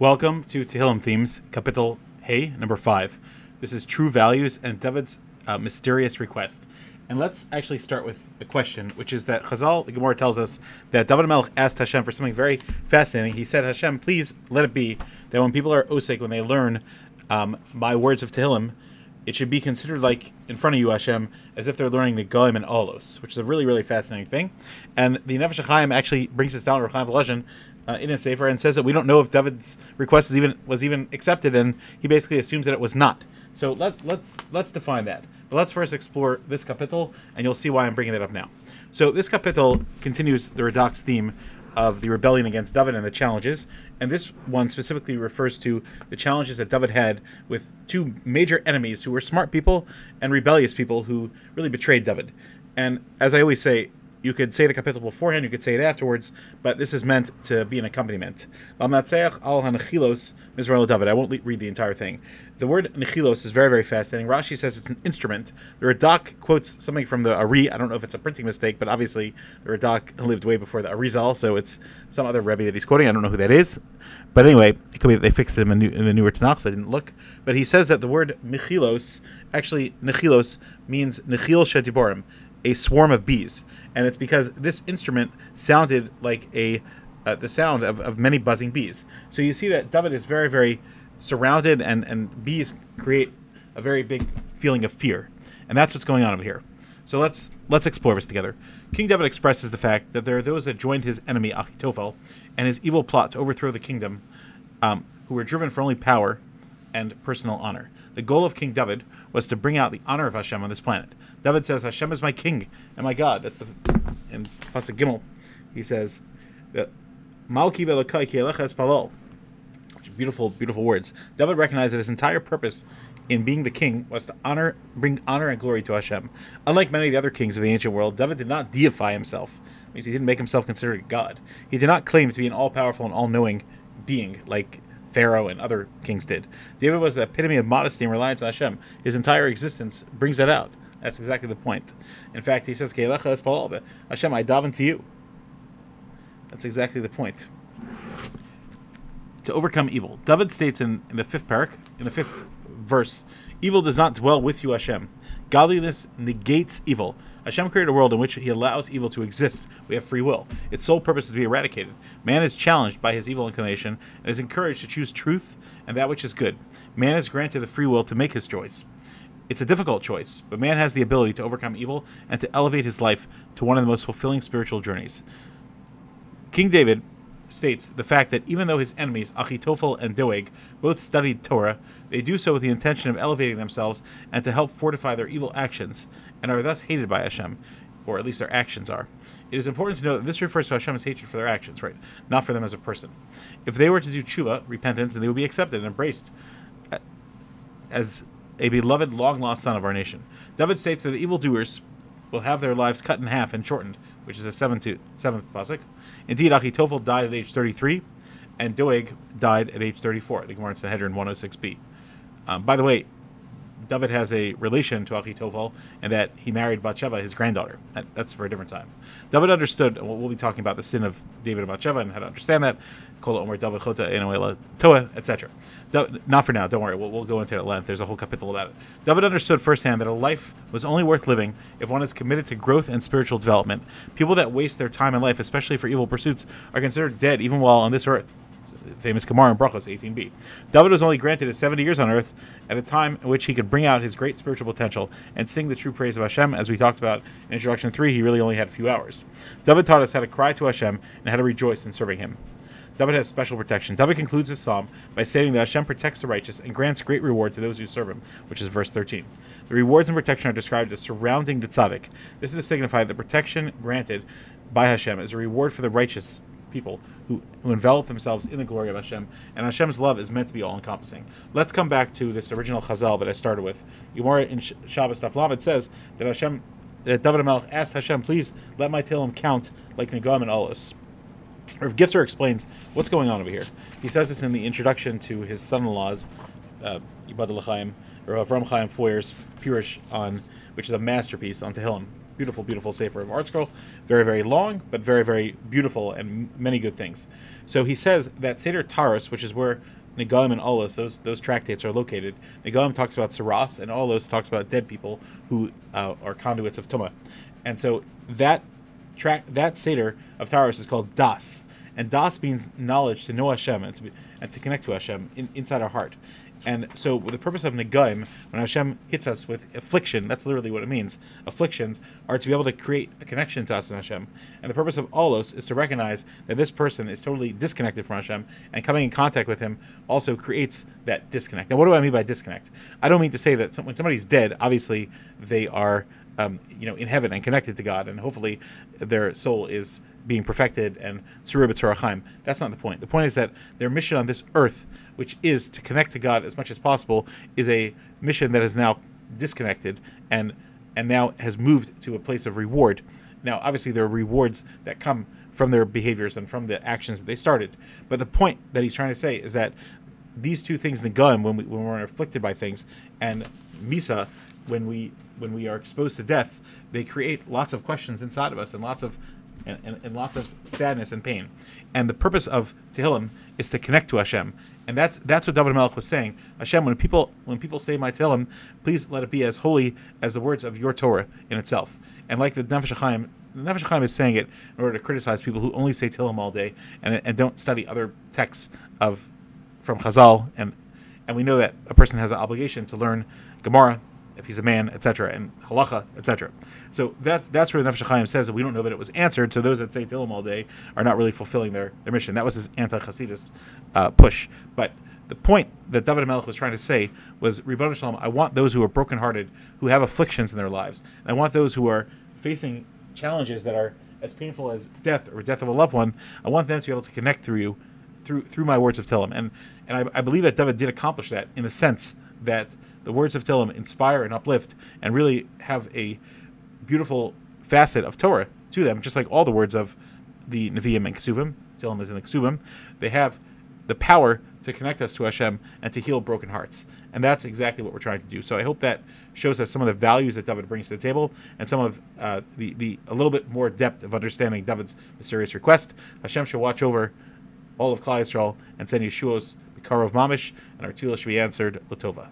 Welcome to Tehillim Themes, Kapitel Hey, number five. This is True Values and David's uh, mysterious request. And let's actually start with a question, which is that Chazal, the Gemara tells us that David Melech asked Hashem for something very fascinating. He said, Hashem, please let it be that when people are osik, when they learn um, my words of Tehillim, it should be considered like in front of you, Hashem, as if they're learning Negaim and Olos, which is a really, really fascinating thing. And the Nefesh HaChaim actually brings this down to Rechaim Volozhin uh, in a sefer and says that we don't know if David's request was even was even accepted, and he basically assumes that it was not. So let let's let's define that. But let's first explore this kapitel, and you'll see why I'm bringing it up now. So this kapitel continues the Redox theme of the rebellion against David and the challenges, and this one specifically refers to the challenges that David had with two major enemies who were smart people and rebellious people who really betrayed David. And as I always say, you could say the kapitel beforehand, you could say it afterwards, but this is meant to be an accompaniment. I won't read the entire thing. The word nechilos is very, very fascinating. Rashi says it's an instrument. The Radak quotes something from the Ari. I don't know if it's a printing mistake, but obviously the Radak lived way before the Arizal, so it's some other Rebbe that he's quoting. I don't know who that is. But anyway, it could be that they fixed it in the, new, in the newer Tanakh, I didn't look. But he says that the word nechilos, actually nechilos, means nechil shetiborim, a swarm of bees and it's because this instrument sounded like a uh, the sound of, of many buzzing bees. So you see that David is very very surrounded, and and bees create a very big feeling of fear, and that's what's going on over here. So let's let's explore this together. King David expresses the fact that there are those that joined his enemy Achitophel and his evil plot to overthrow the kingdom, um, who were driven for only power and personal honor. The goal of King David was to bring out the honor of Hashem on this planet. David says, Hashem is my king and my God. That's the in Pasuk Gimel. He says Malki palol. Beautiful, beautiful words. David recognized that his entire purpose in being the king was to honor, bring honor and glory to Hashem. Unlike many of the other kings of the ancient world, David did not deify himself. It means he didn't make himself considered a god. He did not claim to be an all-powerful and all-knowing being like Pharaoh and other kings did. David was the epitome of modesty and reliance on Hashem. His entire existence brings that out. That's exactly the point. In fact, he says, Hashem, I daven to you. That's exactly the point. To overcome evil. David states in, in the fifth parak, in the fifth verse, evil does not dwell with you, Hashem. Godliness negates evil. Hashem created a world in which he allows evil to exist. We have free will. Its sole purpose is to be eradicated. Man is challenged by his evil inclination and is encouraged to choose truth and that which is good. Man is granted the free will to make his choice. It's a difficult choice, but man has the ability to overcome evil and to elevate his life to one of the most fulfilling spiritual journeys. King David states the fact that even though his enemies, Achitophel and Doeg, both studied Torah, they do so with the intention of elevating themselves and to help fortify their evil actions, and are thus hated by Hashem, or at least their actions are. It is important to note that this refers to Hashem's hatred for their actions, right? Not for them as a person. If they were to do tshuva, repentance, then they would be accepted and embraced uh, as a beloved, long lost son of our nation. David states that the evildoers will have their lives cut in half and shortened, which is the seventh, seventh pasuk. Indeed, Achitophel died at age 33, and Doeg died at age 34. The Gemara in Sanhedrin 106b. Um, by the way, David has a relation to Achitophel, and that he married Bathsheba, his granddaughter. That, that's for a different time. David understood, and we'll be talking about the sin of David and Bathsheba and how to understand that. Kola Omer David Chota Enuela Toa, etc. Not for now. Don't worry. We'll, we'll go into it at length. There's a whole kapitel about it. David understood firsthand that a life was only worth living if one is committed to growth and spiritual development. People that waste their time in life, especially for evil pursuits, are considered dead even while on this earth famous Gemara in Brachos 18b. David was only granted his 70 years on earth at a time in which he could bring out his great spiritual potential and sing the true praise of Hashem. As we talked about in Introduction 3, he really only had a few hours. David taught us how to cry to Hashem and how to rejoice in serving him. David has special protection. David concludes his psalm by stating that Hashem protects the righteous and grants great reward to those who serve him, which is verse 13. The rewards and protection are described as surrounding the tzaddik. This is to signify that protection granted by Hashem is a reward for the righteous people who, who envelop themselves in the glory of Hashem. And Hashem's love is meant to be all encompassing. Let's come back to this original chazal that I started with. Gemara in Shabbos Taflam, it says that Hashem, that David Melech asked Hashem, please let my Tehillim count like Negaim and Olos. Rav Gifter explains what's going on over here. He says this in the introduction to his son-in-law's uh, Ibad L'chaim, or Avram Chaim Feuer's Purish on, which is a masterpiece on Tehillim. beautiful, beautiful Sefer of Art Scroll. Very, very long, but very, very beautiful and many good things. So he says that Seder Taharos, which is where Negaim and Olos, those those tractates are located. Negaim talks about tzaraas, and Olos talks about dead people who uh, are conduits of Tuma. And so that track that Seder of Taharos is called Das. And Das means knowledge to know Hashem and to, be, and to connect to Hashem in, inside our heart. And so, the purpose of Negaim, when Hashem hits us with affliction, that's literally what it means. Afflictions are to be able to create a connection to us and Hashem. And the purpose of Olos is to recognize that this person is totally disconnected from Hashem, and coming in contact with Him also creates that disconnect. Now, what do I mean by disconnect? I don't mean to say that some, when somebody's dead, obviously they are, um, you know, in heaven and connected to God, and hopefully their soul is being perfected and tzurah That's not the point. The point is that their mission on this earth which is to connect to God as much as possible, is a mission that is now disconnected and and now has moved to a place of reward. Now, obviously, there are rewards that come from their behaviors and from the actions that they started. But the point that he's trying to say is that these two things, Negaim, when we when we're afflicted by things, and Misa, when we when we are exposed to death, they create lots of questions inside of us and lots of and, and, and lots of sadness and pain. And the purpose of Tehillim is to connect to Hashem and that's that's what David Melech was saying. Hashem, when people when people say my Tehillim, please let it be as holy as the words of your Torah in itself. And like the Nefesh Chaim, the Nefesh Chaim is saying it in order to criticize people who only say Tehillim all day and, and don't study other texts of from Chazal. And and we know that a person has an obligation to learn Gemara if he's a man, etc., and halacha, etc. So that's that's where the Nefesh Chaim says that we don't know that it was answered. So those that say Tehillim all day are not really fulfilling their, their mission. That was his anti-Hasidus uh, push. But the point that David Melech was trying to say was, Ribbon Shalom, I want those who are brokenhearted, who have afflictions in their lives, and I want those who are facing challenges that are as painful as death or death of a loved one. I want them to be able to connect through you, through through my words of Tehillim. And and I, I believe that David did accomplish that in the sense that the words of Tehillim inspire and uplift and really have a beautiful facet of Torah to them, just like all the words of the Nevi'im and Kesuvim. Tehillim is in the. They have the power to connect us to Hashem and to heal broken hearts. And that's exactly what we're trying to do. So I hope that shows us some of the values that David brings to the table and some of uh, the, the a little bit more depth of understanding David's mysterious request. Hashem shall watch over all of Klal Yisrael and send Yeshua's Bikarov Mamish, and our tefillah should be answered Latova.